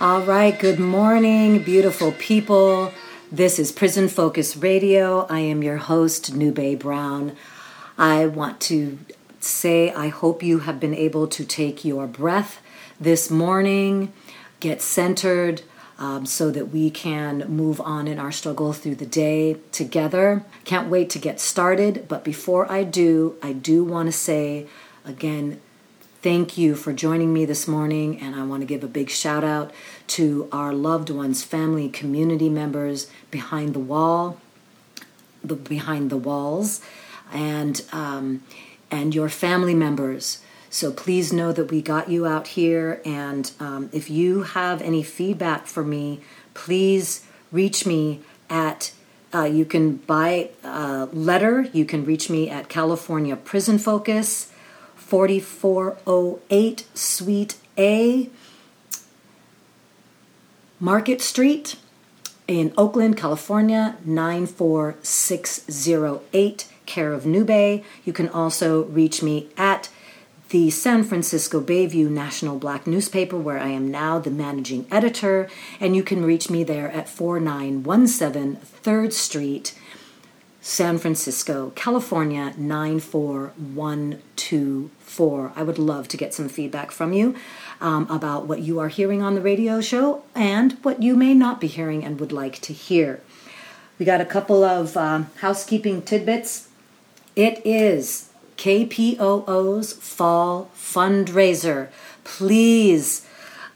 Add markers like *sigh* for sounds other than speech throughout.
All right, good morning, beautiful people. This is Prison Focus Radio. I am your host, Nube Brown. I want to say I hope you have been able to take your breath this morning, get centered, um, so that we can move on in our struggle through the day together. Can't wait to get started, but before I do, I do want to say again, Thank you for joining me this morning, and I want to give a big shout out to our loved ones, family, community members behind the wall, the behind the walls, and um, and your family members. So please know that we got you out here, and um, if you have any feedback for me, please reach me at. Uh, you can buy a letter. You can reach me at California Prison Focus. 4408 Suite A, Market Street, in Oakland, California, 94608, care of Nube. You can also reach me at the San Francisco Bayview National Black Newspaper, where I am now the managing editor, and you can reach me there at 4917 3rd Street, San Francisco, California 94124. I would love to get some feedback from you um, about what you are hearing on the radio show and what you may not be hearing and would like to hear. We got a couple of um, housekeeping tidbits. It is KPOO's fall fundraiser. Please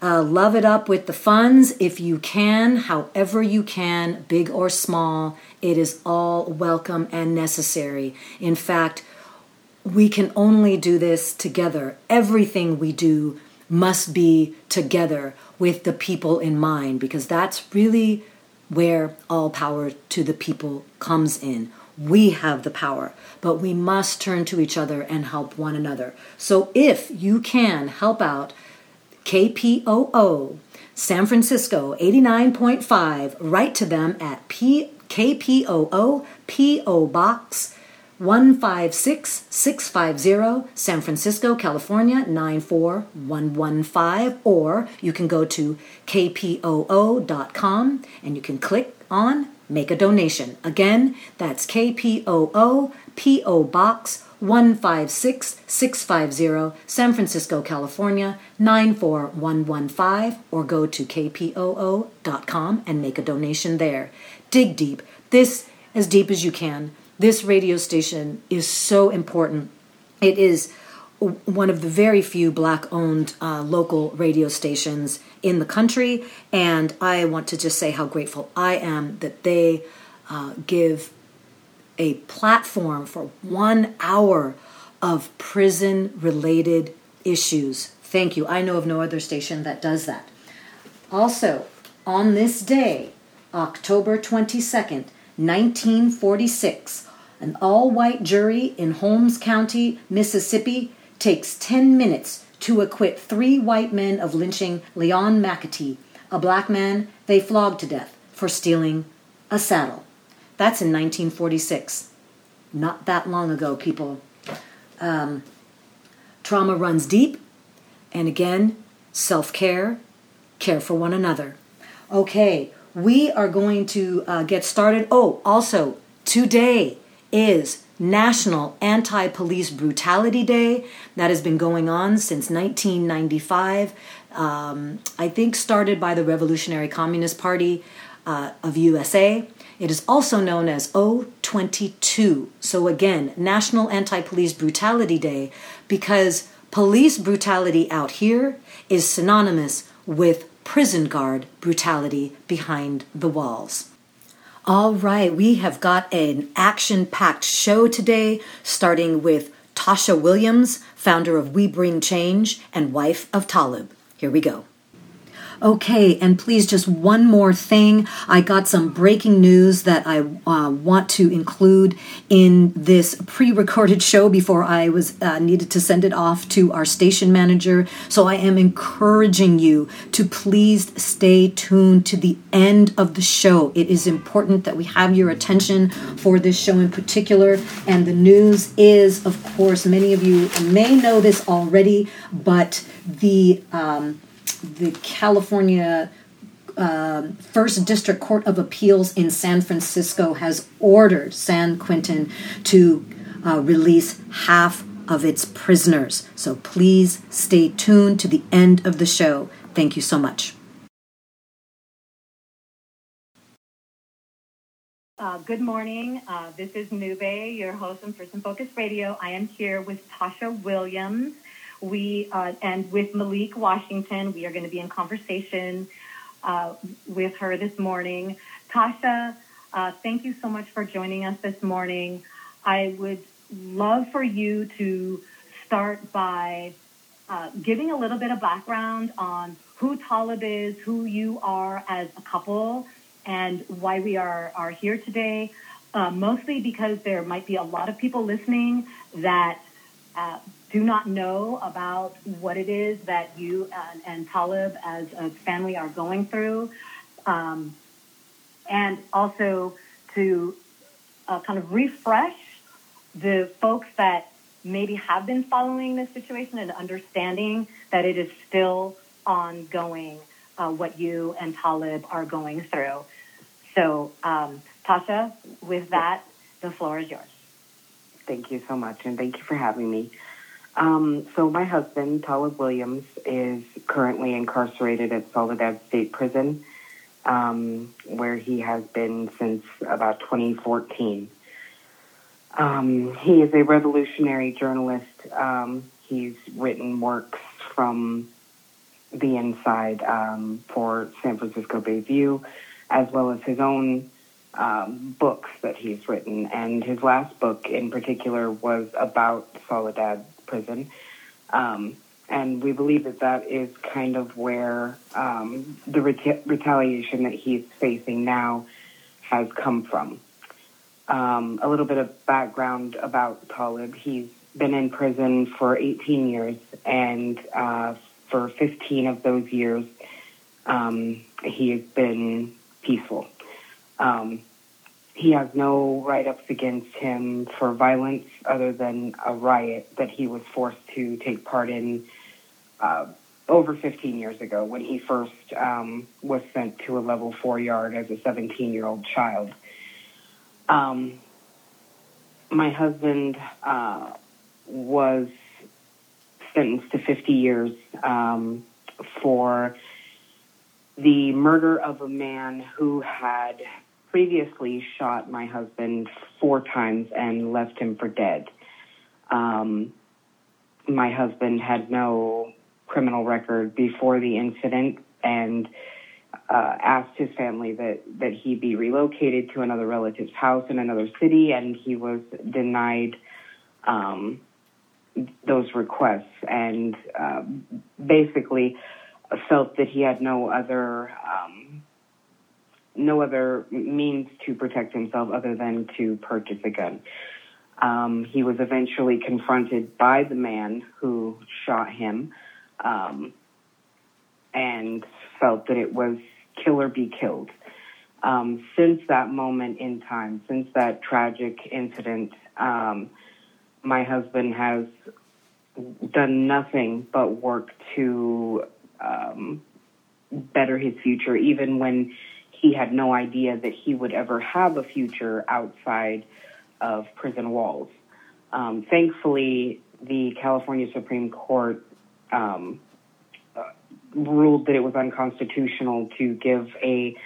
uh, love it up with the funds if you can, however you can, big or small. It is all welcome and necessary. In fact, we can only do this together. Everything we do must be together with the people in mind because that's really where all power to the people comes in. We have the power, but we must turn to each other and help one another. So if you can help out KPOO San Francisco 89.5, write to them at P- KPOO PO Box 156650 San Francisco, California 94115 or you can go to kpoo.com and you can click on make a donation. Again, that's KPOO PO Box 156650 San Francisco, California 94115 or go to kpoo.com and make a donation there. Dig deep. This as deep as you can this radio station is so important. It is one of the very few black owned uh, local radio stations in the country, and I want to just say how grateful I am that they uh, give a platform for one hour of prison related issues. Thank you. I know of no other station that does that. Also, on this day, October 22nd, 1946, an all white jury in Holmes County, Mississippi, takes 10 minutes to acquit three white men of lynching Leon McAtee, a black man they flogged to death for stealing a saddle. That's in 1946. Not that long ago, people. Um, trauma runs deep, and again, self care, care for one another. Okay, we are going to uh, get started. Oh, also, today is National Anti Police Brutality Day. That has been going on since 1995. Um, I think started by the Revolutionary Communist Party uh, of USA. It is also known as O22. So, again, National Anti Police Brutality Day because police brutality out here is synonymous with prison guard brutality behind the walls. All right, we have got an action packed show today, starting with Tasha Williams, founder of We Bring Change and wife of Talib. Here we go. Okay, and please, just one more thing. I got some breaking news that I uh, want to include in this pre-recorded *laughs* show before I was uh, needed to send it off to our station manager. So I am encouraging you to please stay tuned to the end of the show. It is important that we have your attention for this show in particular. And the news is, of course, many of you may know this already, but the um, the California uh, First District Court of Appeals in San Francisco has ordered San Quentin to uh, release half of its prisoners. So please stay tuned to the end of the show. Thank you so much. Uh, good morning. Uh, this is Nube, your host on Prison Focus Radio. I am here with Tasha Williams. We uh, and with Malik Washington, we are going to be in conversation uh, with her this morning. Tasha, uh, thank you so much for joining us this morning. I would love for you to start by uh, giving a little bit of background on who Talib is, who you are as a couple, and why we are, are here today. Uh, mostly because there might be a lot of people listening that uh, do not know about what it is that you and, and Talib as a family are going through. Um, and also to uh, kind of refresh the folks that maybe have been following this situation and understanding that it is still ongoing uh, what you and Talib are going through. So, um, Tasha, with that, the floor is yours. Thank you so much, and thank you for having me. Um, so, my husband, Talib Williams, is currently incarcerated at Soledad State Prison, um, where he has been since about 2014. Um, he is a revolutionary journalist. Um, he's written works from the inside um, for San Francisco Bay View, as well as his own um, books that he's written. And his last book in particular was about Soledad Prison. Um, and we believe that that is kind of where um, the reta- retaliation that he's facing now has come from. Um, a little bit of background about Talib. He's been in prison for 18 years, and uh, for 15 of those years, um, he has been peaceful. Um, he has no write ups against him for violence other than a riot that he was forced to take part in uh, over 15 years ago when he first um, was sent to a level four yard as a 17 year old child. Um, my husband uh, was sentenced to 50 years um, for the murder of a man who had previously shot my husband four times and left him for dead. Um, my husband had no criminal record before the incident and uh, asked his family that, that he be relocated to another relative's house in another city, and he was denied um, those requests and uh, basically felt that he had no other um, no other means to protect himself other than to purchase a gun. Um, he was eventually confronted by the man who shot him um, and felt that it was kill or be killed. Um, since that moment in time, since that tragic incident, um, my husband has done nothing but work to um, better his future, even when he had no idea that he would ever have a future outside of prison walls. Um, thankfully, the California Supreme Court um, ruled that it was unconstitutional to give a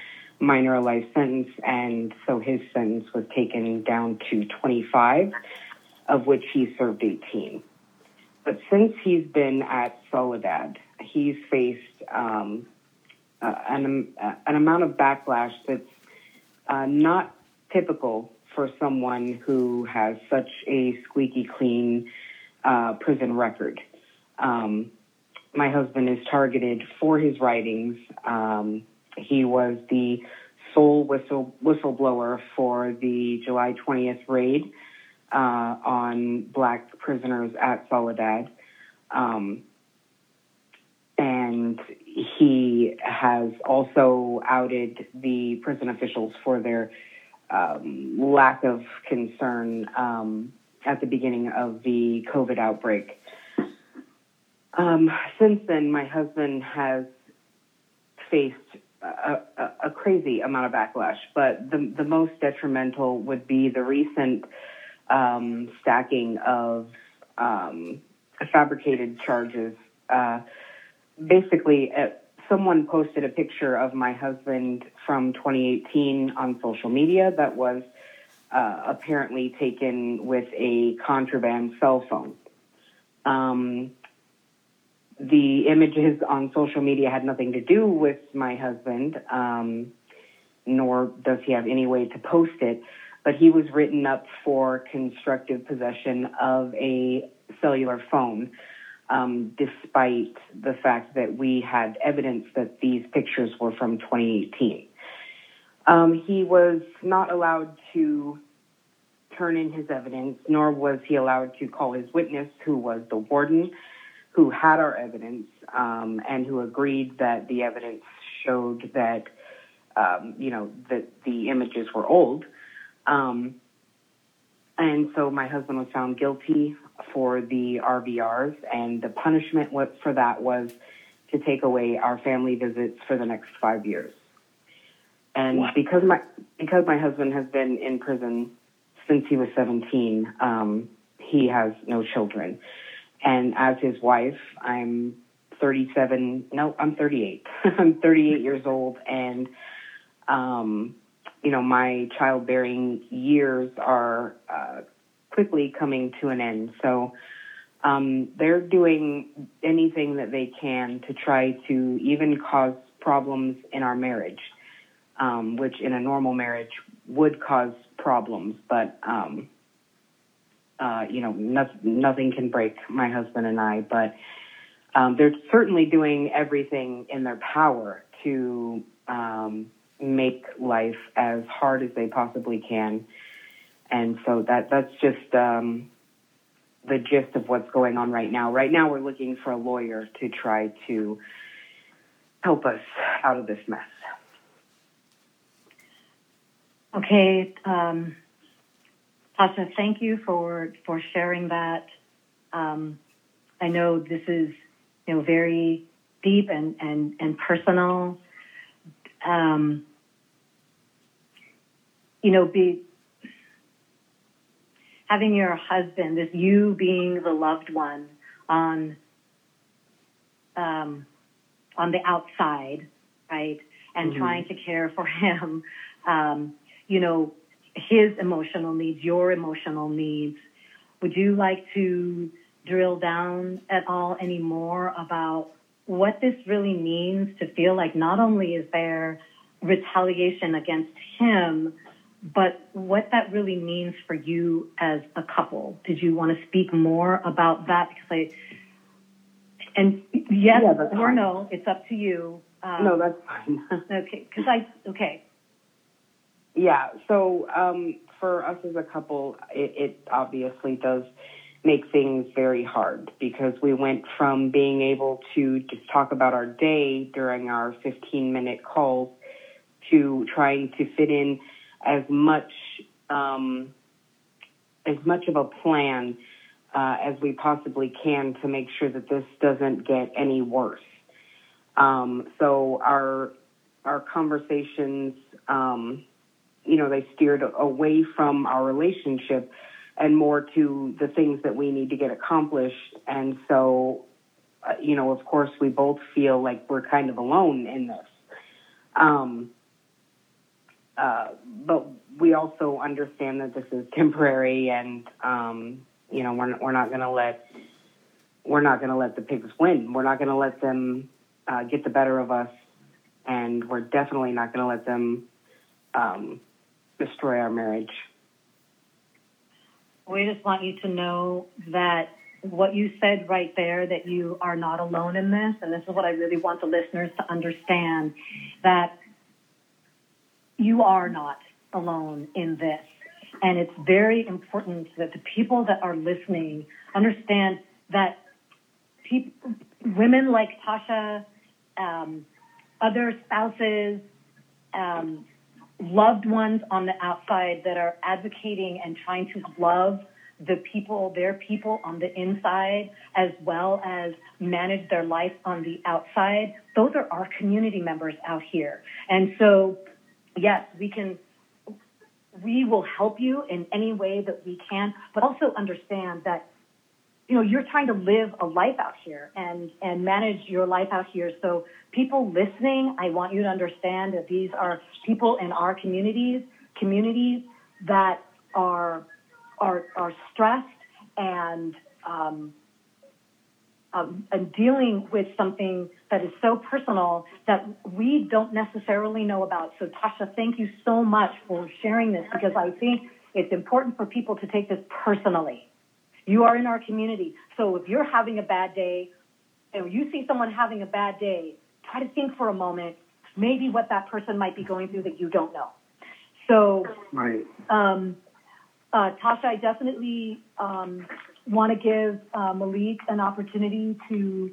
minor a life sentence, and so his sentence was taken down to 25 of which he served 18. But since he's been at Soledad, he's faced um, an, an amount of backlash that's uh, not typical for someone who has such a squeaky clean uh, prison record. Um, my husband is targeted for his writings. Um, he was the sole whistle whistleblower for the July 20th raid uh, on black prisoners at Soledad. Um, and he has also outed the prison officials for their um, lack of concern um, at the beginning of the COVID outbreak. Um, since then, my husband has faced a, a, a, crazy amount of backlash, but the, the most detrimental would be the recent um, stacking of um, fabricated charges. Uh, basically, uh, someone posted a picture of my husband from 2018 on social media that was uh, apparently taken with a contraband cell phone. Um, the images on social media had nothing to do with my husband, um, nor does he have any way to post it but he was written up for constructive possession of a cellular phone, um, despite the fact that we had evidence that these pictures were from 2018. Um, he was not allowed to turn in his evidence, nor was he allowed to call his witness, who was the warden, who had our evidence um, and who agreed that the evidence showed that um, you know, that the images were old. Um, and so my husband was found guilty for the RVRs, and the punishment for that was to take away our family visits for the next five years. And what? because my because my husband has been in prison since he was 17, um, he has no children. And as his wife, I'm 37. No, I'm 38. *laughs* I'm 38 years old, and um, you know my childbearing years are uh, quickly coming to an end. So um, they're doing anything that they can to try to even cause problems in our marriage, um, which in a normal marriage would cause problems, but um, uh, you know, no, nothing can break my husband and I. But um, they're certainly doing everything in their power to um, make life as hard as they possibly can. And so that that's just um, the gist of what's going on right now. Right now, we're looking for a lawyer to try to help us out of this mess. Okay, um, Tasha, thank you for for sharing that. Um, I know this is you know very deep and and and personal. Um, you know, be having your husband, this you being the loved one on um, on the outside, right, and mm-hmm. trying to care for him. *laughs* Um, you know, his emotional needs, your emotional needs. Would you like to drill down at all any more about what this really means to feel like not only is there retaliation against him, but what that really means for you as a couple? Did you want to speak more about that? Because I, and yes yeah, or fine. no, it's up to you. Um, no, that's fine. *laughs* okay, because I, okay, yeah. So um, for us as a couple, it, it obviously does make things very hard because we went from being able to just talk about our day during our 15 minute calls to trying to fit in as much um, as much of a plan uh, as we possibly can to make sure that this doesn't get any worse. Um, so our our conversations um, you know, they steered away from our relationship and more to the things that we need to get accomplished. And so, uh, you know, of course, we both feel like we're kind of alone in this. Um, uh, but we also understand that this is *laughs* temporary, and um, you know, we're we're not going to let we're not going to let the pigs win. We're not going to let them uh, get the better of us, and we're definitely not going to let them um, destroy our marriage. We just want you to know that what you said right there, that you are not alone in this, and this is what I really want the listeners to understand that you are not alone in this. And it's very important that the people that are listening understand that people, women like Tasha, um, other spouses, um, loved ones on the outside that are advocating and trying to love the people, their people on the inside, as well as manage their life on the outside. Those are our community members out here. And so, yes, we can, we will help you in any way that we can, but also understand that you know, you're trying to live a life out here and, and manage your life out here. So people listening, I want you to understand that these are people in our communities, communities that are, are, are stressed and, um, um, and dealing with something that is so personal that we don't necessarily know about. So Tasha, thank you so much for sharing this because I think it's important for people to take this personally you are in our community. So if you're having a bad day, and you see someone having a bad day, try to think for a moment maybe what that person might be going through that you don't know. So, right. Um, uh, Tasha, I definitely um, want to give uh, Malik an opportunity to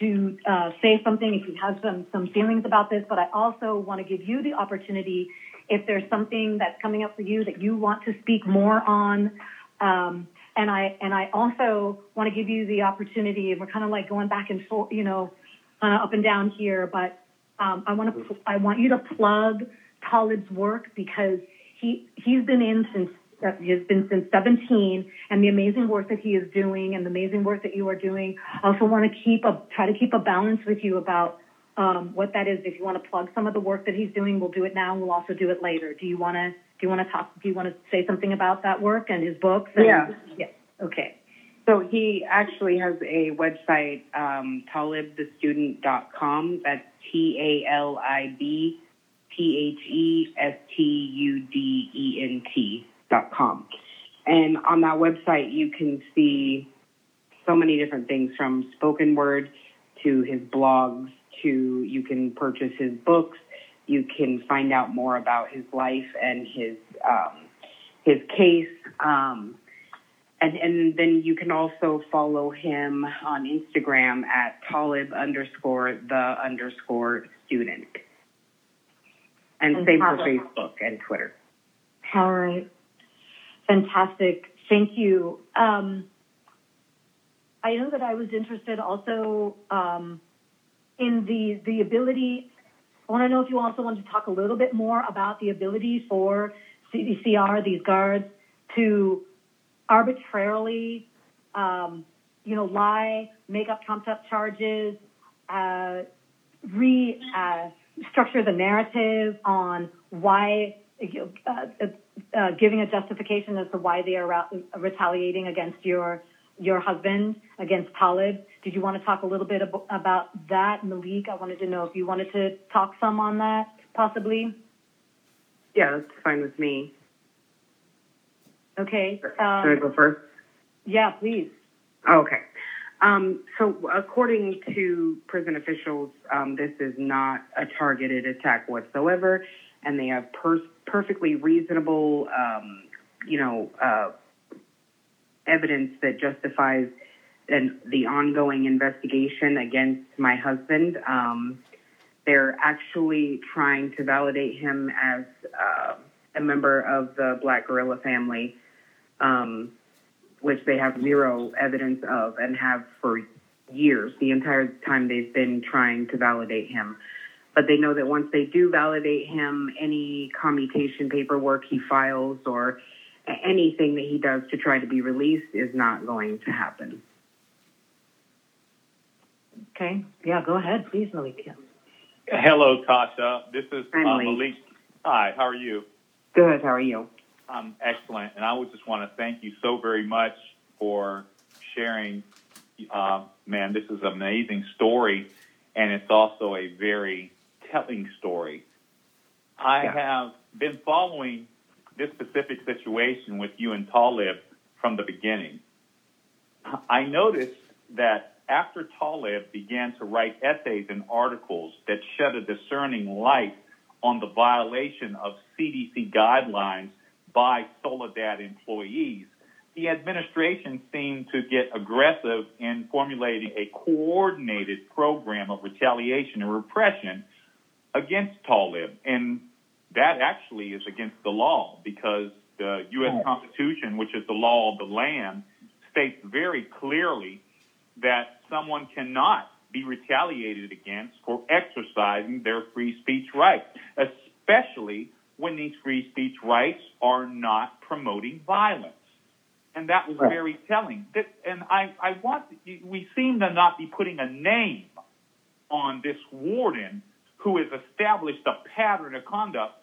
to uh, say something if you have some some feelings about this. But I also want to give you the opportunity if there's something that's coming up for you that you want to speak more on. Um, and I and I also want to give you the opportunity. We're kind of like going back and forth, you know, of up and down here. But um, I want to I want you to plug Talib's work because he he's been in since uh, he has been since 17 and the amazing work that he is doing and the amazing work that you are doing. I also want to keep a try to keep a balance with you about um, what that is. If you want to plug some of the work that he's doing, we'll do it now. and We'll also do it later. Do you want to? Do you want to talk? Do you want to say something about that work and his books? And, Yeah. Yeah. Okay. So he actually has a website, um, talibthestudent.com. That's T A L I B T H E S T U D E N T dot com. And on that website, you can see so many different things from spoken word to his blogs to you can purchase his books. You can find out more about his life and his um, his case. Um, and, and then you can also follow him on Instagram at Talib underscore the underscore student. And same for Facebook and Twitter. All right. Fantastic. Thank you. Um, I know that I was interested also um, in the the ability. I want to know if you also want to talk a little bit more about the ability for CDCR, these guards, to arbitrarily, um, you know, lie, make up trumped up charges, uh, re uh, the narrative on why, uh, uh, uh, giving a justification as to why they are retaliating against your your husband, against Talib. Did you want to talk a little bit ab- about that, Malik? I wanted to know if you wanted to talk some on that, possibly. Yeah, that's fine with me. Okay. Should I Um, go first? yeah, please. Okay. Um, so, according to prison officials, um, this is not a targeted attack whatsoever, and they have per- perfectly reasonable, um, you know, uh, evidence that justifies an, the ongoing investigation against my husband. Um, they're actually trying to validate him as uh, a member of the Black Guerrilla family. Um, which they have zero evidence of and have for years, the entire time they've been trying to validate him. But they know that once they do validate him, any commutation paperwork he files or anything that he does to try to be released is not going to happen. Okay. Yeah, go ahead, please, Malik. Yeah. Hello, Tasha. This is Hi, uh, Malik. Malik. Hi, how are you? Good. How are you? I'm excellent, and I would just want to thank you so very much for sharing. Uh, man, this is an amazing story, and it's also a very telling story. I Yeah. have been following this specific situation with you and Talib from the beginning. I noticed that after Talib began to write essays and articles that shed a discerning light on the violation of CDC guidelines by Soledad employees, the administration seemed to get aggressive in formulating a coordinated program of retaliation and repression against Talib. And that actually is against the law because the U.S. Constitution, which is the law of the land, states very clearly that someone cannot be retaliated against for exercising their free speech rights, especially when these free speech rights are not promoting violence. And that was Right. very telling. That- And I, I want, we seem to not be putting a name on this warden who has established a pattern of conduct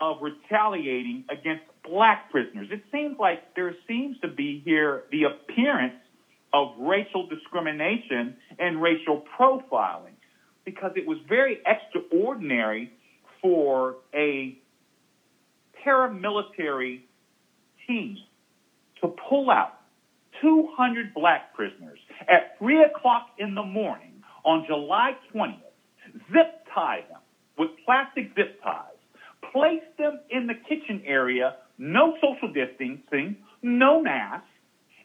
of retaliating against black prisoners. It seems like there seems to be here the appearance of racial discrimination and racial profiling because it was very extraordinary for a paramilitary team to pull out 200 black prisoners at 3 o'clock in the morning on July 20th, zip tie them with plastic zip ties, place them in the kitchen area, no social distancing, no mask,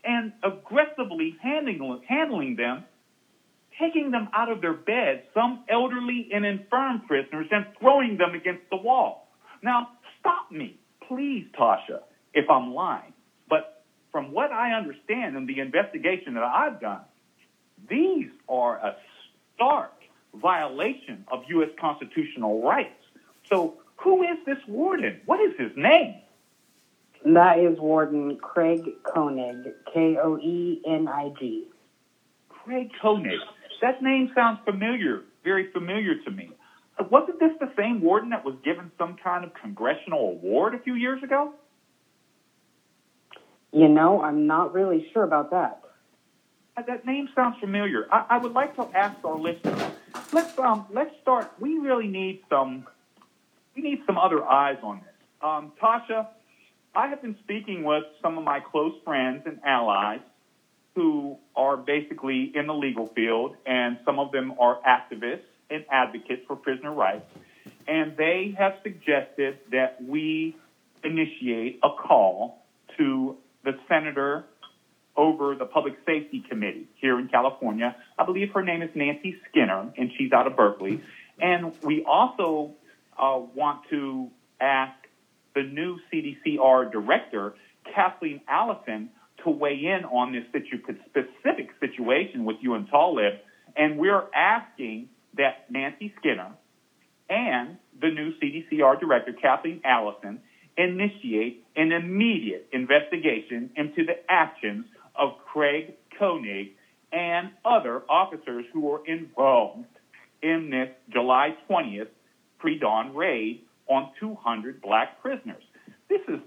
and aggressively handling, handling them, taking them out of their beds, some elderly and infirm prisoners, and throwing them against the wall. Now, stop me, please, Tasha, if I'm lying. But from what I understand in the investigation that I've done, these are a stark violation of U.S. constitutional rights. So, who is this warden? What is his name? That is Warden Craig Koenig, K O E N I G. Craig Koenig. That name sounds familiar, very familiar to me. Wasn't this the same warden that was given some kind of congressional award a few years ago? You know, I'm not really sure about that. Uh, That name sounds familiar. I, I would like to ask our listeners. Let's um let's start. We really need some we need some other eyes on this. Um, Tasha, I have been speaking with some of my close friends and allies who are basically in the legal field, and some of them are activists and advocates for prisoner rights. And they have suggested that we initiate a call to the senator over the Public Safety Committee here in California. I believe her name is Nancy Skinner, and she's out of Berkeley. And we also uh, want to ask the new CDCR director, Kathleen Allison, to weigh in on this situ- specific situation with you and Talib. And we're asking that Nancy Skinner and the new CDCR director, Kathleen Allison, initiate an immediate investigation into the actions of Craig Koenig and other officers who were involved in this July 20th pre-dawn raid on 200 black prisoners. This is,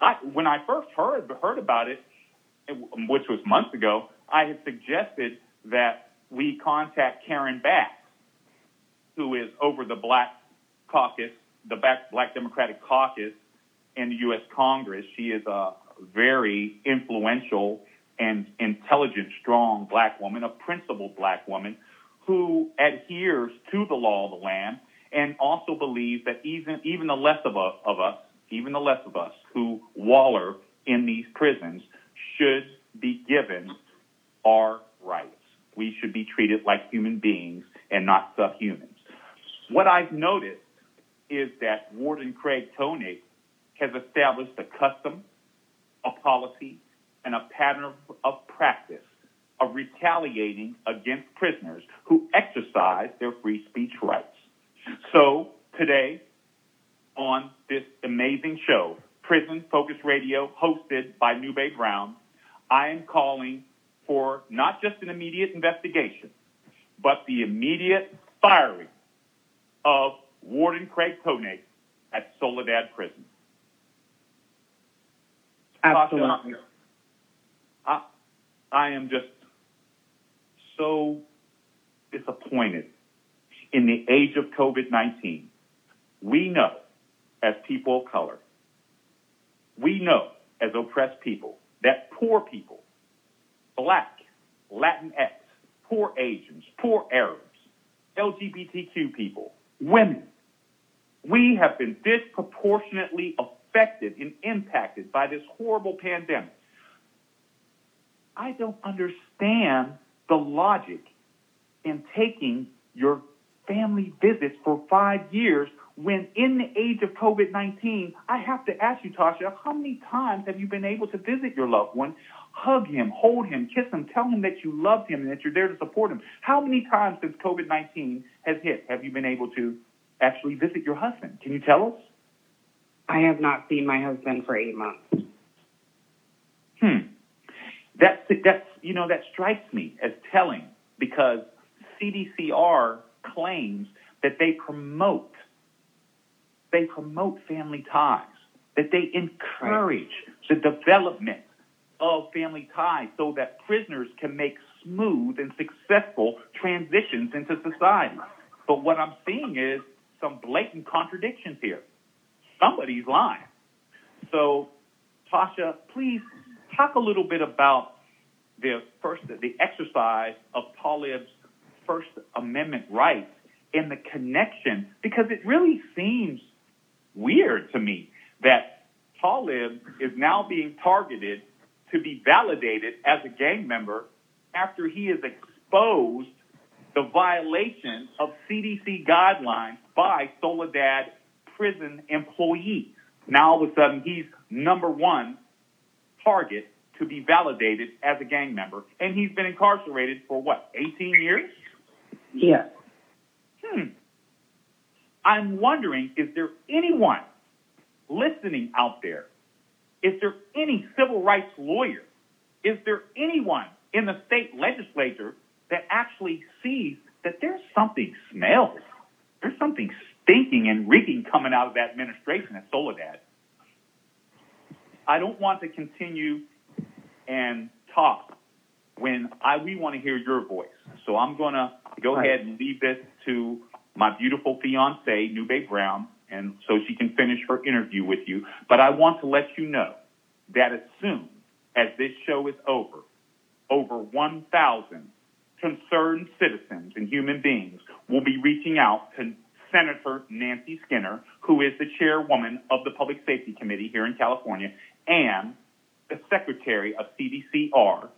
I, when I first heard heard about it, which was months ago, I had suggested that we contact Karen Bass, who is over the Black Caucus, the Black, Democratic Caucus in the U.S. Congress. She is a very influential and intelligent, strong black woman, a principled black woman who adheres to the law of the land and also believes that even even the less of us, of us, even the less of us who waller in these prisons should be given our rights. We should be treated like human beings and not subhumans. What I've noticed is that Warden Craig Koenig has established a custom, a policy, and a pattern of, practice of retaliating against prisoners who exercise their free speech rights. So today, on this amazing show, Prison Focus Radio, hosted by Nube Brown, I am calling for not just an immediate investigation, but the immediate firing of Warden Craig Koenig at Soledad Prison. Absolutely. I, I am just so disappointed in the age of COVID 19. We know as people of color, we know as oppressed people that poor people, black, Latinx, poor Asians, poor Arabs, LGBTQ people, women, we have been disproportionately affected and impacted by this horrible pandemic. I don't understand the logic in taking your family visits for five years when in the age of COVID 19, I have to ask you, Tasha, how many times have you been able to visit your loved one, hug him, hold him, kiss him, tell him that you love him and that you're there to support him? How many times since COVID 19 has hit have you been able to actually visit your husband? Can you tell us? I have not seen my husband for eight months. Hmm. That's that's you know that strikes me as telling because CDCR claims that they promote they promote family ties, that they encourage the development of family ties so that prisoners can make smooth and successful transitions into society. But what I'm seeing is some blatant contradictions here. Somebody's lying. So, Tasha, please talk a little bit about the first the exercise of Talib's First Amendment rights and the connection, because it really seems weird to me that Talib is now being targeted to be validated as a gang member after he has exposed the violation of CDC guidelines by Soledad prison employees. Now all of a sudden he's number one target to be validated as a gang member, and he's been incarcerated for what, 18 years? Yes. Hmm. I'm wondering, is there anyone listening out there? Is there any civil rights lawyer? Is there anyone in the state legislature that actually sees that there's something smells? There's something stinking and reeking coming out of that administration at Soledad. I don't want to continue and talk when I we want to hear your voice. So I'm going to go ahead and leave this to my beautiful fiance, Nube Brown, and so she can finish her interview with you. But I want to let you know that as soon as this show is over, over 1,000 concerned citizens and human beings will be reaching out to Senator Nancy Skinner, who is the chairwoman of the Public Safety Committee here in California, and the Secretary of CDCR,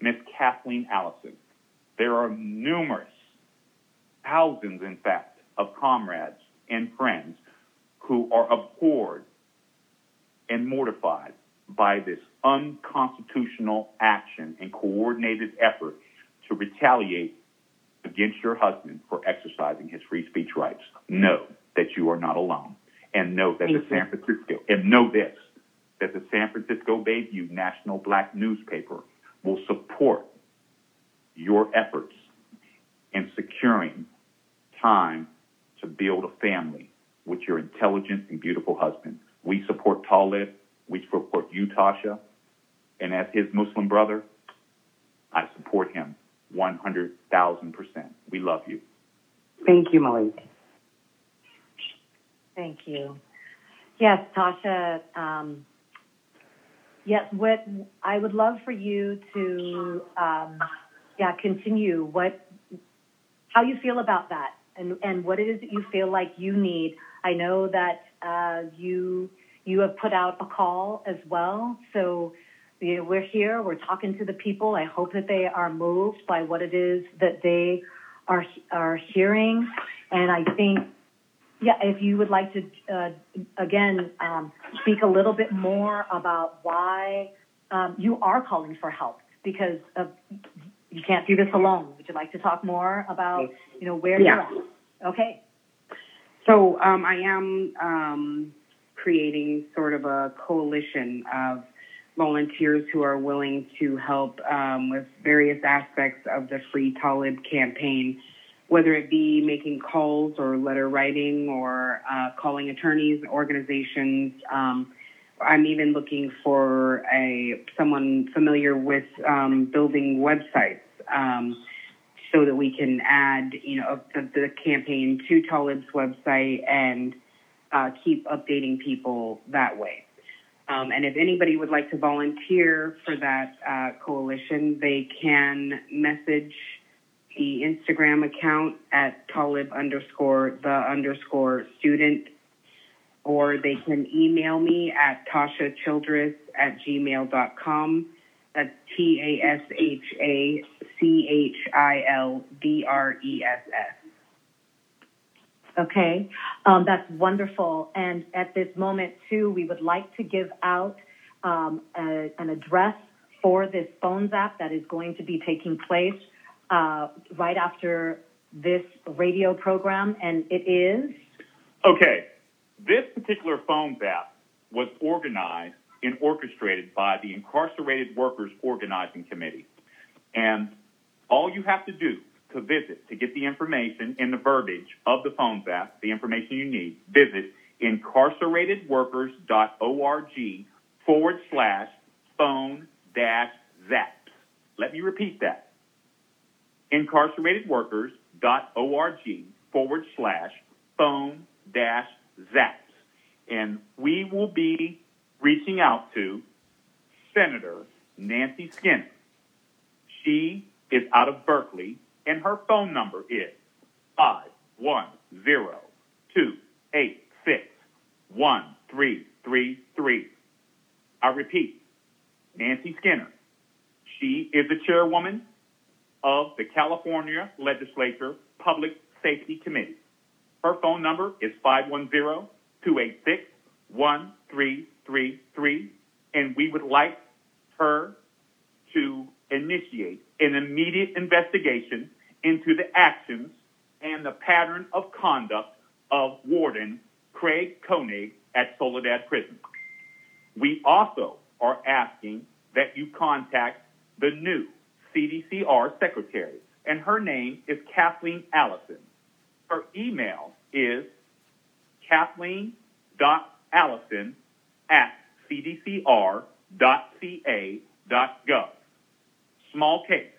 Ms. Kathleen Allison. There are numerous, thousands in fact, of comrades and friends who are abhorred and mortified by this unconstitutional action and coordinated effort to retaliate against your husband for exercising his free speech rights. Know that you are not alone. And know that the Thank you. San Francisco, and know this, that the San Francisco Bayview National Black newspaper will support your efforts in securing time to build a family with your intelligent and beautiful husband. We support Talib. We support you, Tasha. And as his Muslim brother, I support him 100,000%. We love you. Thank you, Malik. Thank you. Yes, Tasha. Um, yes, what I would love for you to, um, yeah, continue. What, how you feel about that, and and what it is that you feel like you need. I know that uh, you you have put out a call as well, so. You know, we're here. We're talking to the people. I hope that they are moved by what it is that they are are hearing, and I think yeah, if you would like to, uh, again, um, speak a little bit more about why um, you are calling for help because of, you can't do this alone. Would you like to talk more about, you know, where Yeah. you're at? Okay. So um, I am um, creating sort of a coalition of volunteers who are willing to help um, with various aspects of the Free Talib campaign, whether it be making calls or letter writing or uh, calling attorneys, organizations. Um, I'm even looking for a someone familiar with um, building websites. So that we can add, you know, the, the campaign to Talib's website and uh, keep updating people that way. Um, and if anybody would like to volunteer for that uh, coalition, they can message the Instagram account at Talib underscore the underscore student, or they can email me at Tasha Childress at gmail.com. That's T A S H A C H I L D R E S S. Okay, um, that's wonderful. And at this moment, too, we would like to give out um, a, an address for this phone zap that is going to be taking place uh, right after this radio program, and it is Okay, this particular phone zap was organized and orchestrated by the Incarcerated Workers Organizing Committee. And all you have to do to visit, to get the information in the verbiage of the phone app, the information you need, visit incarceratedworkers.org forward slash phone dash zaps. Let me repeat that. Incarceratedworkers.org forward slash phone dash zaps. And we will be reaching out to Senator Nancy Skinner. She is out of Berkeley, and her phone number is 510-286-1333. I repeat, Nancy Skinner. She is the chairwoman of the California Legislature Public Safety Committee. Her phone number is 510 286 1333, and we would like her to initiate an immediate investigation into the actions and the pattern of conduct of Warden Craig Koenig at Soledad Prison. We also are asking that you contact the new CDCR secretary, and her name is Kathleen Allison. Her email is kathleen.allison at cdcr.ca.gov. Small case,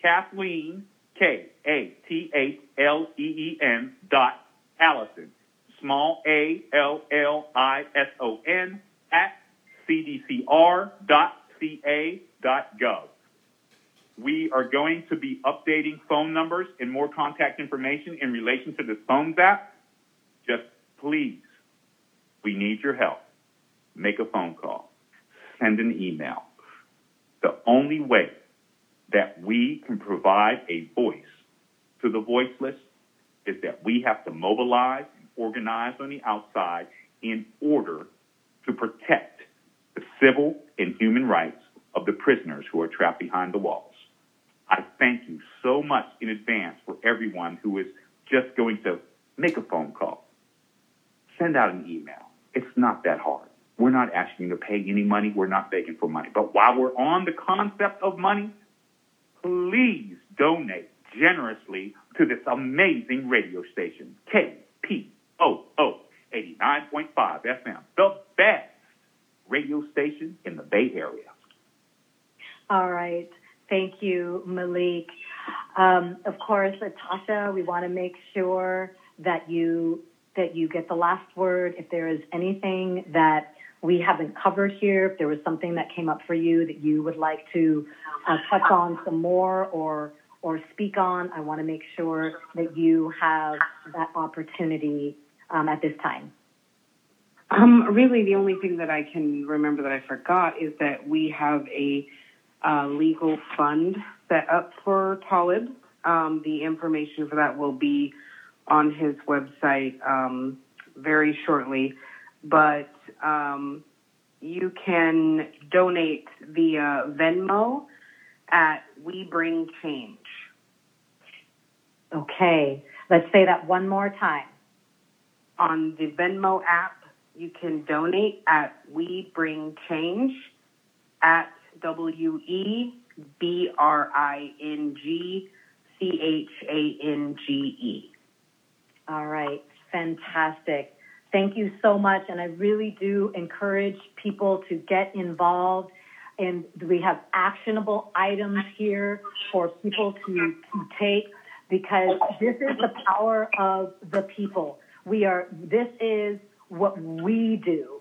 Kathleen, K A T H L E E N dot Allison, small A L L I S O N at cdcr.ca.gov. We are going to be updating phone numbers and more contact information in relation to this phone zap. Just please, we need your help. Make a phone call, send an email. The only way that we can provide a voice to the voiceless is that we have to mobilize and organize on the outside in order to protect the civil and human rights of the prisoners who are trapped behind the walls. I thank you so much in advance for everyone who is just going to make a phone call, send out an email. It's not that hard. We're not asking you to pay any money. We're not begging for money. But while we're on the concept of money, please donate generously to this amazing radio station, KPOO 89.5 FM, the best radio station in the Bay Area. All right. Thank you, Malik. Um, of course, Tasha, we want to make sure that you that you get the last word. If there is anything that we haven't covered here, if there was something that came up for you that you would like to uh, touch on some more or or speak on, I want to make sure that you have that opportunity um, at this time. Um, really, the only thing that I can remember that I forgot is that we have a uh, legal fund set up for Talib. Um, the information for that will be on his website um, very shortly, but um, you can donate via Venmo at We Bring Change. Okay, let's say that one more time. On the Venmo app, you can donate at We Bring Change at W E B R I N G C H A N G E. All right, fantastic. Thank you so much. And I really do encourage people to get involved. And we have actionable items here for people to, to take because this is the power of the people. We are, this is what we do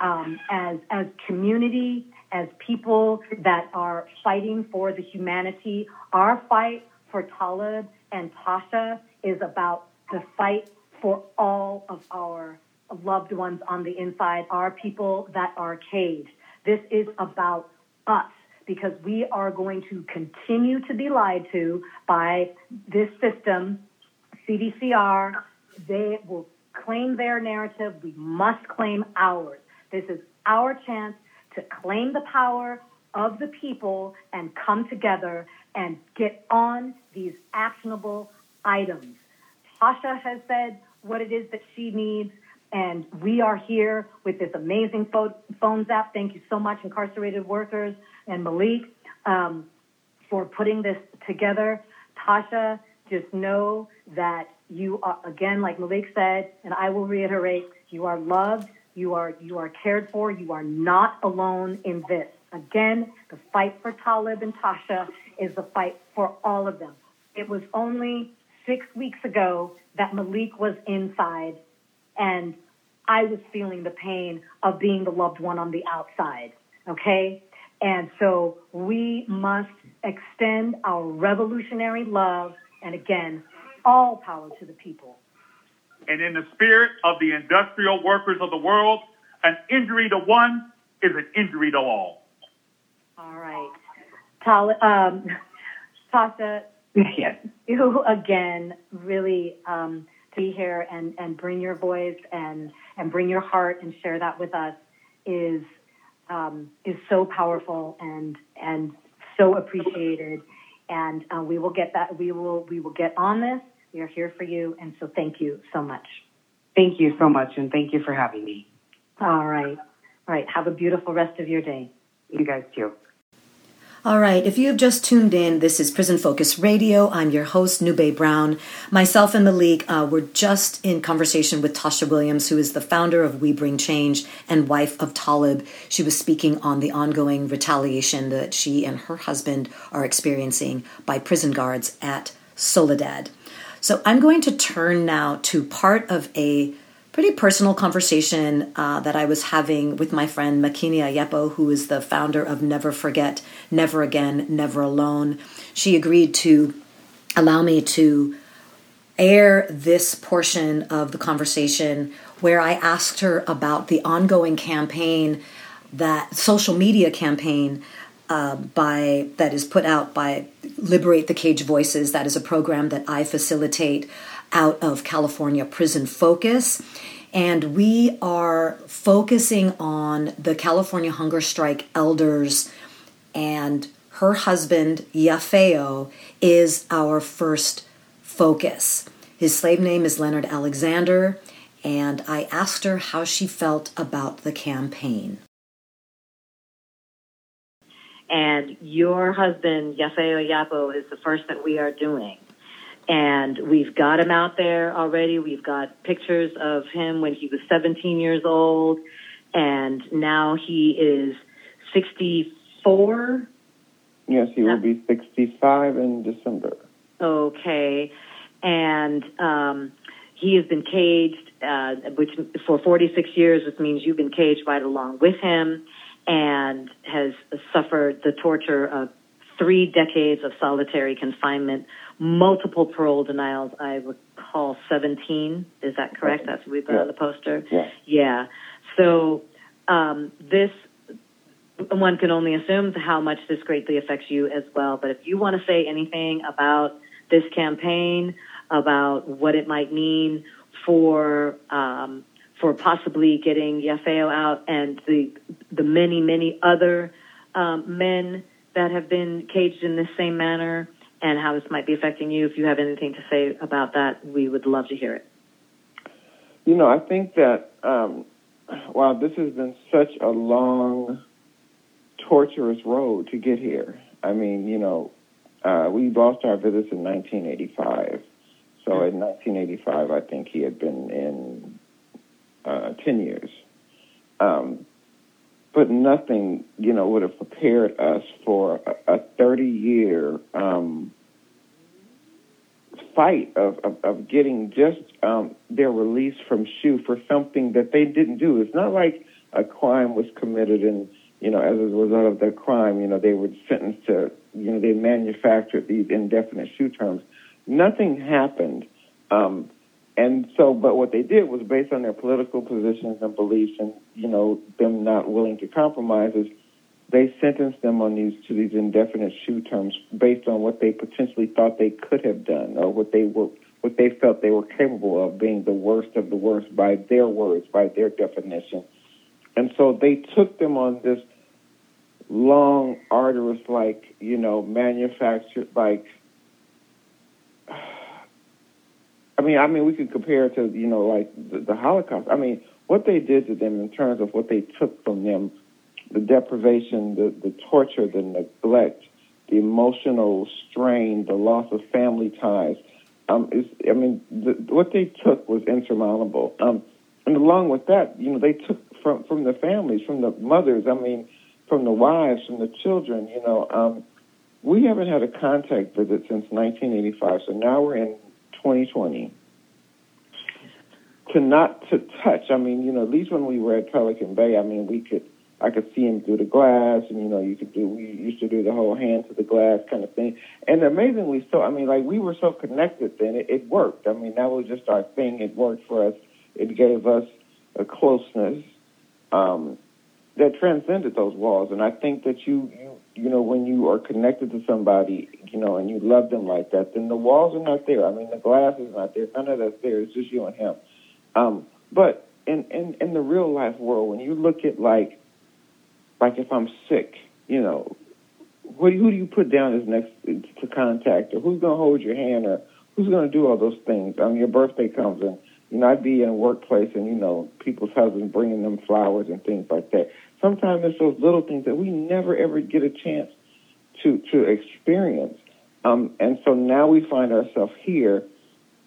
um, as, as community, as people that are fighting for the humanity. Our fight for Talib and Tasha is about the fight for all of our loved ones on the inside, are people that are caged. This is about us because we are going to continue to be lied to by this system, CDCR. They will claim their narrative. We must claim ours. This is our chance to claim the power of the people and come together and get on these actionable items. Tasha has said what it is that she needs, and we are here with this amazing Phone zap. Thank you so much, incarcerated workers and Malik, um, for putting this together. Tasha, just know that you are, again, like Malik said, and I will reiterate, you are loved, you are, you are cared for, you are not alone in this. Again, the fight for Talib and Tasha is the fight for all of them. It was only six weeks ago that Malik was inside and I was feeling the pain of being the loved one on the outside. Okay. And so we must extend our revolutionary love and again, all power to the people. And in the spirit of the industrial workers of the world, an injury to one is an injury to all. All right. Tal- um, *laughs* Tasha, yes. you again really um, be here and, and bring your voice and and bring your heart and share that with us is um, is so powerful and and so appreciated. And uh, we will get that. We will we will get on this. We are here for you, and so thank you so much. Thank you so much, and thank you for having me. All right, all right. Have a beautiful rest of your day. You guys too. All right, if you have just tuned in, this is Prison Focus Radio. I'm your host, Nube Brown. Myself and Malik uh, were just in conversation with Tasha Williams, who is the founder of We Bring Change and wife of Talib. She was speaking on the ongoing retaliation that she and her husband are experiencing by prison guards at Soledad. So I'm going to turn now to part of a pretty personal conversation uh, that I was having with my friend Makini Ayepo, who is the founder of Never Forget, Never Again, Never Alone. She agreed to allow me to air this portion of the conversation where I asked her about the ongoing campaign that social media campaign uh, by that is put out by Liberate the Cage Voices. That is a program that I facilitate out of California Prison Focus. And we are focusing on the California Hunger Strike elders, and her husband, Yafeo, is our first focus. His slave name is Leonard Alexander, and I asked her how she felt about the campaign. And your husband, Yafeo Yapo, is the first that we are doing. And we've got him out there already. We've got pictures of him when he was 17 years old. And now he is 64. Yes, he will be 65 in December. Okay. And um, he has been caged, uh, which for 46 years, which means you've been caged right along with him, and has suffered the torture of three decades of solitary confinement, multiple parole denials. I recall 17. Is that correct? That's what we put yeah. on the poster. Yeah. Yeah. So um, this one can only assume how much this greatly affects you as well. But if you want to say anything about this campaign, about what it might mean for um, for possibly getting Yafeo out and the the many many other um, men that have been caged in this same manner, and how this might be affecting you. If you have anything to say about that, we would love to hear it. You know, I think that um, wow, this has been such a long, torturous road to get here. I mean, you know, uh, we lost our visits in 1985. So in 1985, I think he had been in uh, 10 years. Um, but nothing, you know, would have prepared us for a 30 year um, fight of, of, of, getting just um, their release from SHU for something that they didn't do. It's not like a crime was committed and, you know, as a result of their crime, you know, they were sentenced to, you know, they manufactured these indefinite SHU terms. Nothing happened. Um, and so, but what they did was based on their political positions and beliefs, and you know them not willing to compromise. Is they sentenced them on these to these indefinite SHU terms based on what they potentially thought they could have done, or what they were, what they felt they were capable of being the worst of the worst by their words, by their definition. And so they took them on this long, arduous, like you know, manufactured like I mean, I mean, we could compare it to you know like the, the Holocaust. I mean, what they did to them in terms of what they took from them, the deprivation, the the torture, the neglect, the emotional strain, the loss of family ties. Um, is I mean, the, what they took was insurmountable. Um, and along with that, you know, they took from from the families, from the mothers. I mean, from the wives, from the children. You know, um, we haven't had a contact visit since 1985. So now we're in 2020 to not to touch. I mean, you know, at least when we were at Pelican Bay, I mean, we could I could see him through the glass, and you know, you could do. We used to do the whole hand to the glass kind of thing, and amazingly so. I mean, like we were so connected then, it, it worked. I mean, that was just our thing. It worked for us. It gave us a closeness um, that transcended those walls, and I think that you you you know, when you are connected to somebody, you know, and you love them like that, then the walls are not there. I mean, the glass is not there. None of that's there. It's just you and him. Um, but in, in in the real life world, when you look at like like if I'm sick, you know, what, who do you put down as next to contact, or who's going to hold your hand, or who's going to do all those things? I mean, your birthday comes and you know, I'd be in a workplace and you know, people's husbands bringing them flowers and things like that. Sometimes it's those little things that we never ever get a chance to to experience. Um, and so now we find ourselves here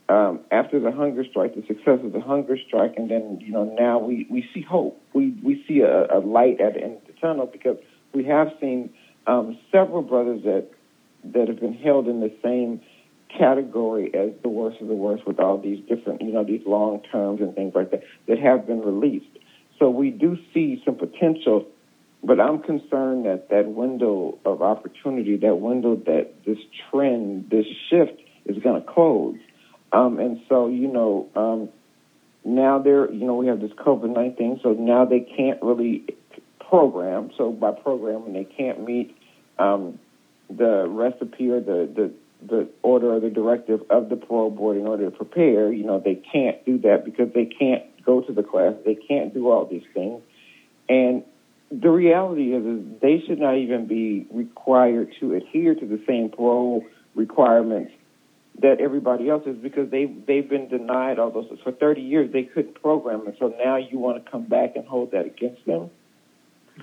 um, after the hunger strike, the success of the hunger strike, and then you know now we, we see hope. We we see a, a light at the end of the tunnel because we have seen um, several brothers that that have been held in the same category as the worst of the worst with all these different you know these long terms and things like that that have been released. So we do see some potential, but I'm concerned that that window of opportunity, that window that this trend, this shift is going to close um, and so, you know, um, now they're, you know, we have this COVID 19, so now they can't really program. So by programming, they can't meet um, the recipe or the, the, the order or the directive of the parole board in order to prepare. You know, they can't do that because they can't go to the class. They can't do all these things. And the reality is, is they should not even be required to adhere to the same parole requirements that everybody else is because they they've been denied all those for 30 years they couldn't program and so now you want to come back and hold that against them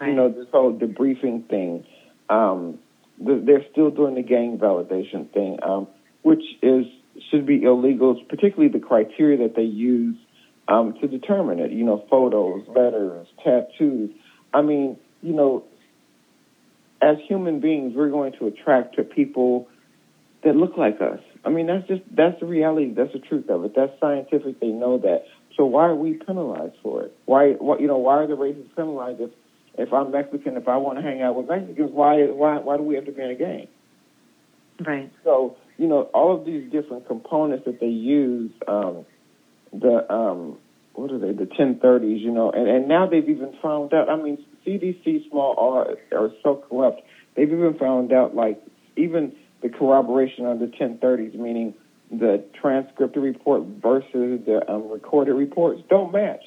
right. you know this whole debriefing thing um they're still doing the gang validation thing um which is should be illegal particularly the criteria that they use um to determine it you know photos letters tattoos i mean you know as human beings we're going to attract to people that look like us I mean, that's just that's the reality. That's the truth of it. That's scientific. They know that. So why are we penalized for it? Why, what, you know, why are the races penalized if if I'm Mexican, if I want to hang out with Mexicans, why why why do we have to be in a gang? Right. So you know, all of these different components that they use, um, the um, what are they, the 1030s, you know, and and now they've even found out. I mean, CDC small r are so corrupt. They've even found out like even the corroboration on the 1030s, meaning the transcript report versus the um, recorded reports, don't match.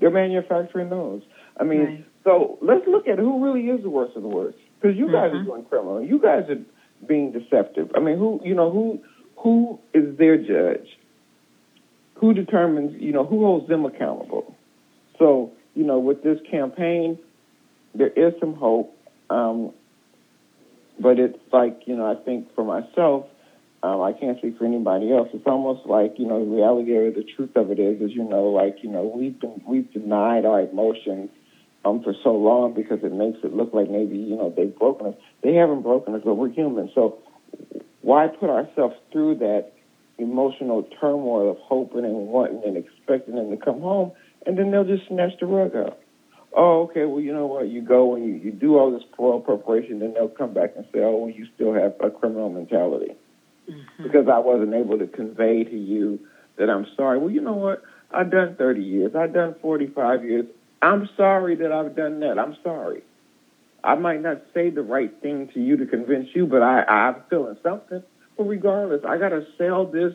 They're manufacturing those. I mean, right. So let's look at who really is the worst of the worst. Because you guys mm-hmm. are doing criminal. You guys are being deceptive. I mean, who you know who who is their judge? Who determines? You know, who holds them accountable? So you know, with this campaign, there is some hope. Um, but it's like, you know, I think for myself, um, I can't speak for anybody else. It's almost like, you know, the reality or the truth of it is, is, you know, like, you know, we've been, we've denied our emotions um, for so long because it makes it look like maybe, you know, they've broken us. They haven't broken us, but we're human. So why put ourselves through that emotional turmoil of hoping and wanting and expecting them to come home, and then they'll just snatch the rug out oh, okay, well, you know what? You go and you, you do all this parole preparation, then they'll come back and say, oh, well, you still have a criminal mentality. Mm-hmm. Because I wasn't able to convey to you that I'm sorry. Well, you know what? I've done 30 years. I've done 45 years. I'm sorry that I've done that. I'm sorry. I might not say the right thing to you to convince you, but I, I'm feeling something. But regardless, I got to sell this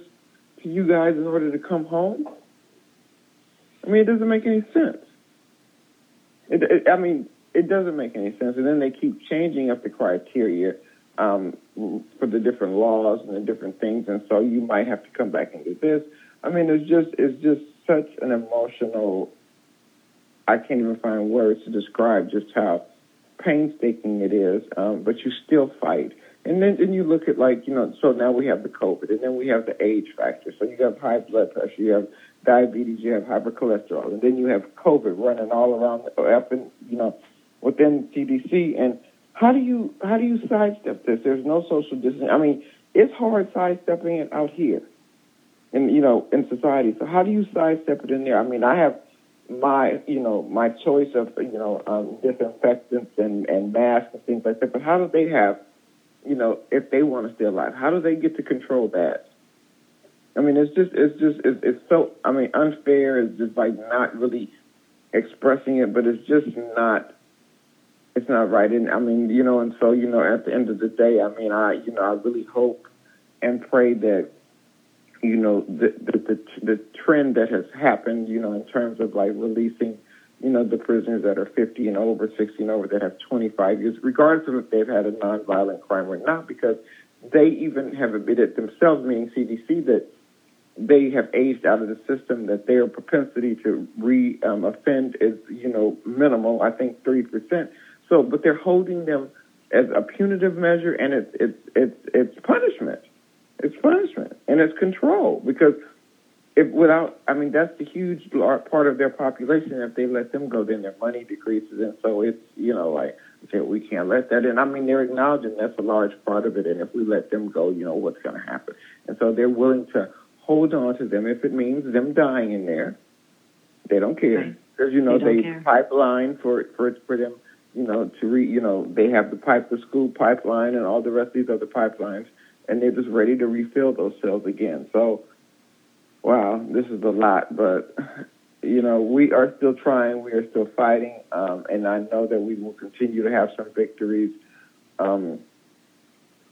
to you guys in order to come home. I mean, it doesn't make any sense. It, it, I mean, it doesn't make any sense. And then they keep changing up the criteria um, for the different laws and the different things, and so you might have to come back and do this. I mean, it's just it's just such an emotional. I can't even find words to describe just how painstaking it is, um, but you still fight. And then, then you look at like you know, so now we have the COVID, and then we have the age factor. So you have high blood pressure, you have diabetes, you have hypercholesterol, and then you have COVID running all around up and you know within CDC. And how do you how do you sidestep this? There's no social distancing. I mean, it's hard sidestepping it out here, in you know in society. So how do you sidestep it in there? I mean, I have my you know my choice of you know um, disinfectants and and masks and things like that. But how do they have you know if they want to stay alive? How do they get to control that? I mean, it's just, it's just, it's, it's so, I mean, unfair is just like not really expressing it, but it's just not, it's not right. And I mean, you know, and so, you know, at the end of the day, I mean, I, you know, I really hope and pray that you know, the, the the the trend that has happened, you know, in terms of like releasing, you know, the prisoners that are 50 and over, 60 and over that have 25 years, regardless of if they've had a nonviolent crime or not, because they even have admitted themselves, meaning CDC, that they have aged out of the system, that their propensity to re-offend um, is, you know, minimal. I think three percent. So, but they're holding them as a punitive measure, and it's it's it's it's punishment. It's punishment and it's control because if without, I mean, that's the huge part of their population. If they let them go, then their money decreases, and so it's you know like okay, we can't let that in. I mean, they're acknowledging that's a large part of it, and if we let them go, you know what's going to happen. And so they're willing to hold on to them if it means them dying in there. They don't care because right. you know they, they pipeline for for for them. You know to re you know they have the pipe the school pipeline and all the rest of these other pipelines, and they're just ready to refill those cells again. So, wow, this is a lot, but you know, we are still trying, we are still fighting, um, and I know that we will continue to have some victories. Um,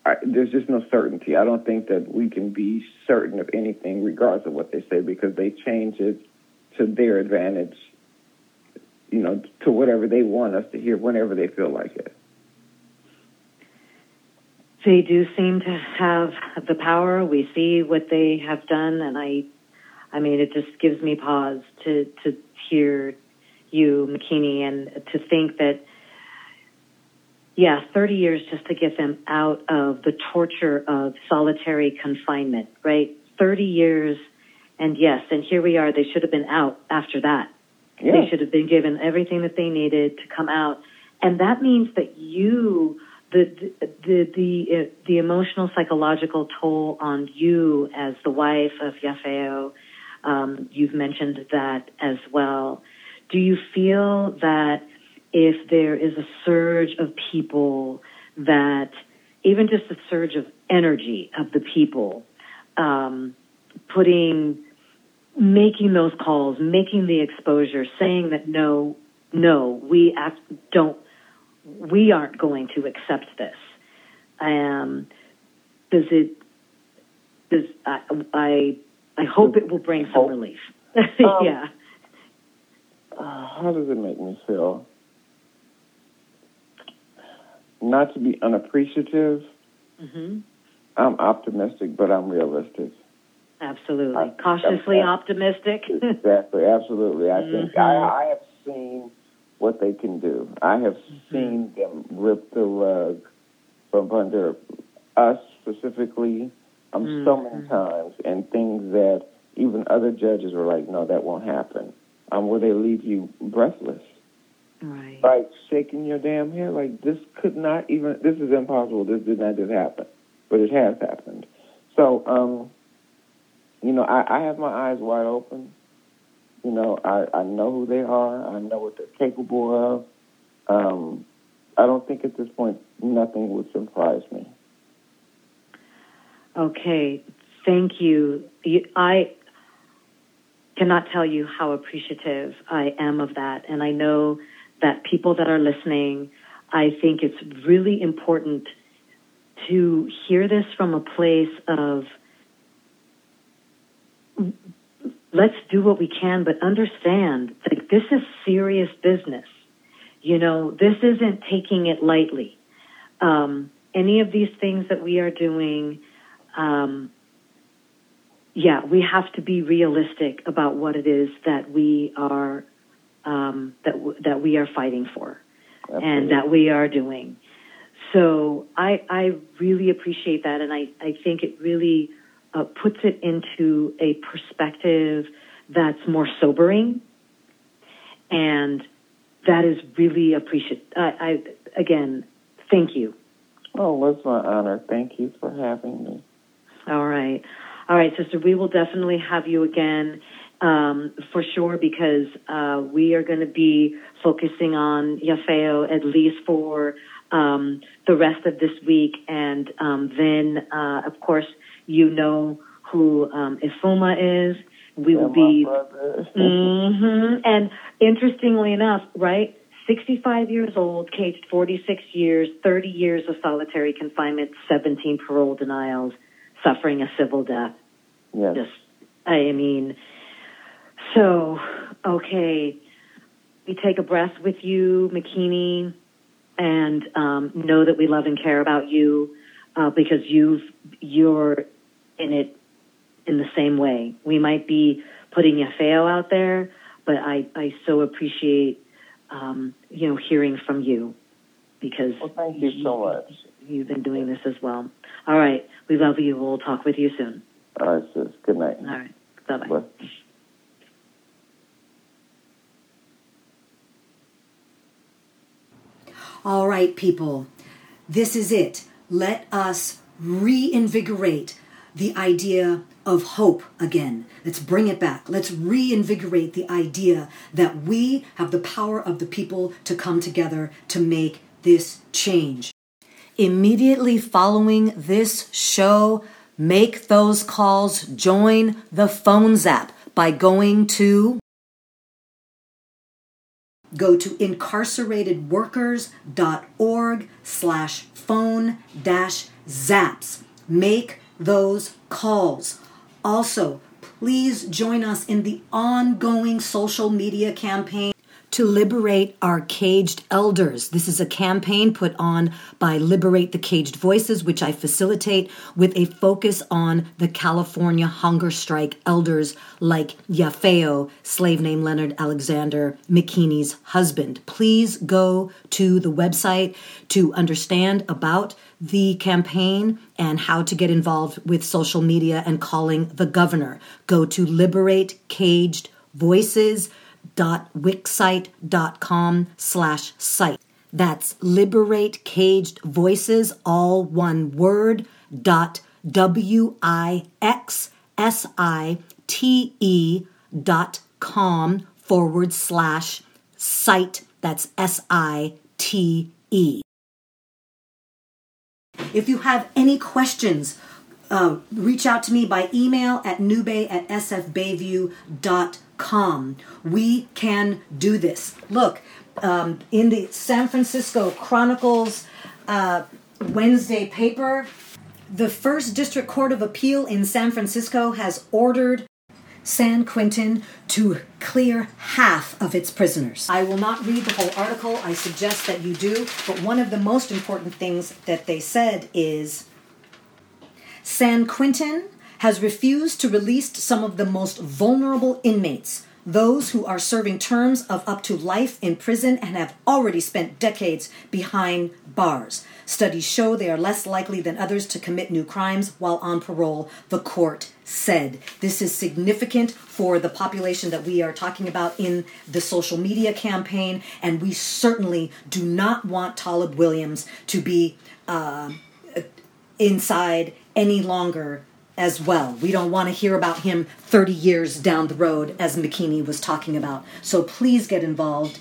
I, there's just no certainty. I don't think that we can be certain of anything, regardless of what they say, because they change it to their advantage, you know, to whatever they want us to hear whenever they feel like it. They do seem to have the power. We see what they have done, and I I mean, it just gives me pause to, to hear you, Makini, and to think that, yeah, 30 years just to get them out of the torture of solitary confinement, right? 30 years, and yes, and here we are. They should have been out after that. Yeah. They should have been given everything that they needed to come out. And that means that you, the the the the, emotional psychological toll on you as the wife of Yafeo um, you've mentioned that as well. Do you feel that if there is a surge of people that even just a surge of energy of the people um, putting making those calls making the exposure saying that no no we act, don't we aren't going to accept this um, does it does I, I I hope it will bring some relief. *laughs* um, yeah. Uh, how does it make me feel? Not to be unappreciative. Mm-hmm. I'm optimistic, but I'm realistic. Absolutely. I, Cautiously I, optimistic. *laughs* exactly. Absolutely. I mm-hmm. think I, I have seen what they can do. I have mm-hmm. seen them rip the rug from under us specifically um, mm-hmm. so many times, and things that even other judges were like, "No, that won't happen." Um, where they leave you breathless, right? Like shaking your damn head, like this could not even. This is impossible. This did not just happen, but it has happened. So, um, you know, I, I have my eyes wide open. You know, I, I know who they are. I know what they're capable of. Um, I don't think at this point nothing would surprise me. Okay, thank you. I cannot tell you how appreciative I am of that. And I know that people that are listening, I think it's really important to hear this from a place of let's do what we can, but understand that this is serious business. You know, this isn't taking it lightly. Um, any of these things that we are doing, um, yeah, we have to be realistic about what it is that we are um, that w- that we are fighting for, Absolutely. and that we are doing. So I I really appreciate that, and I I think it really uh, puts it into a perspective that's more sobering, and that is really appreciated. I, I again, thank you. Oh, it's my honor. Thank you for having me. All right. All right, sister, we will definitely have you again um, for sure because uh, we are going to be focusing on Yafeo at least for um, the rest of this week. And um, then, uh, of course, you know who um, Ifuma is. We will be. *laughs* mm-hmm. And interestingly enough, right? 65 years old, caged 46 years, 30 years of solitary confinement, 17 parole denials suffering a civil death. Yes. Just, I mean, so, okay, we take a breath with you, Makini, and um, know that we love and care about you uh, because you've, you're in it in the same way. We might be putting Yafeo out there, but I, I so appreciate, um, you know, hearing from you because Well, thank you so much. you've been doing this as well. All right. We love you. We'll talk with you soon. All right, sis. Good night. All right. Bye-bye. Bye. All right, people, this is it. Let us reinvigorate the idea of hope again. Let's bring it back. Let's reinvigorate the idea that we have the power of the people to come together to make this change. Immediately following this show, make those calls, join the phone zap by going to go to incarceratedworkers.org slash phone dash zaps. Make those calls. Also please join us in the ongoing social media campaign to liberate our caged elders. This is a campaign put on by Liberate the Caged Voices, which I facilitate with a focus on the California hunger strike elders like Yafeo, slave name Leonard Alexander Makini's husband. Please go to the website to understand about the campaign and how to get involved with social media and calling the governor. Go to Liberate Caged Voices www.wixsite.com slash site. That's liberate caged voices, all one word, dot W I X S I T E dot com forward slash site. That's S I T E. If you have any questions, uh, reach out to me by email at nube at sfbayview.com. We can do this. Look, um, in the San Francisco Chronicles uh, Wednesday paper, the First District Court of Appeal in San Francisco has ordered San Quentin to clear half of its prisoners. I will not read the whole article. I suggest that you do. But one of the most important things that they said is San Quentin has refused to release some of the most vulnerable inmates, those who are serving terms of up to life in prison and have already spent decades behind bars. Studies show they are less likely than others to commit new crimes while on parole, the court said. This is significant for the population that we are talking about in the social media campaign, and we certainly do not want Talib Williams to be uh, inside any longer as well. We don't want to hear about him 30 years down the road, as Makini was talking about. So please get involved.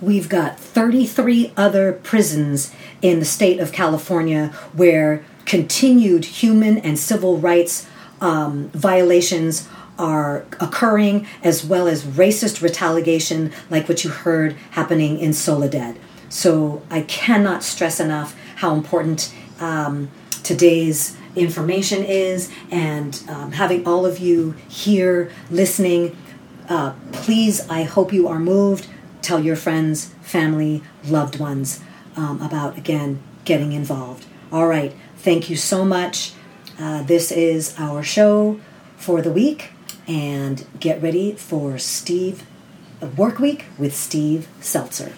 We've got 33 other prisons in the state of California where continued human and civil rights um, violations are occurring, as well as racist retaliation, like what you heard happening in Soledad. So I cannot stress enough how important um, today's information is, and um, having all of you here listening. Uh, please, I hope you are moved. Tell your friends, family, loved ones um, about, again, getting involved. All right. Thank you so much. Uh, this is our show for the week, and get ready for Steve Work Week with Steve Zeltzer.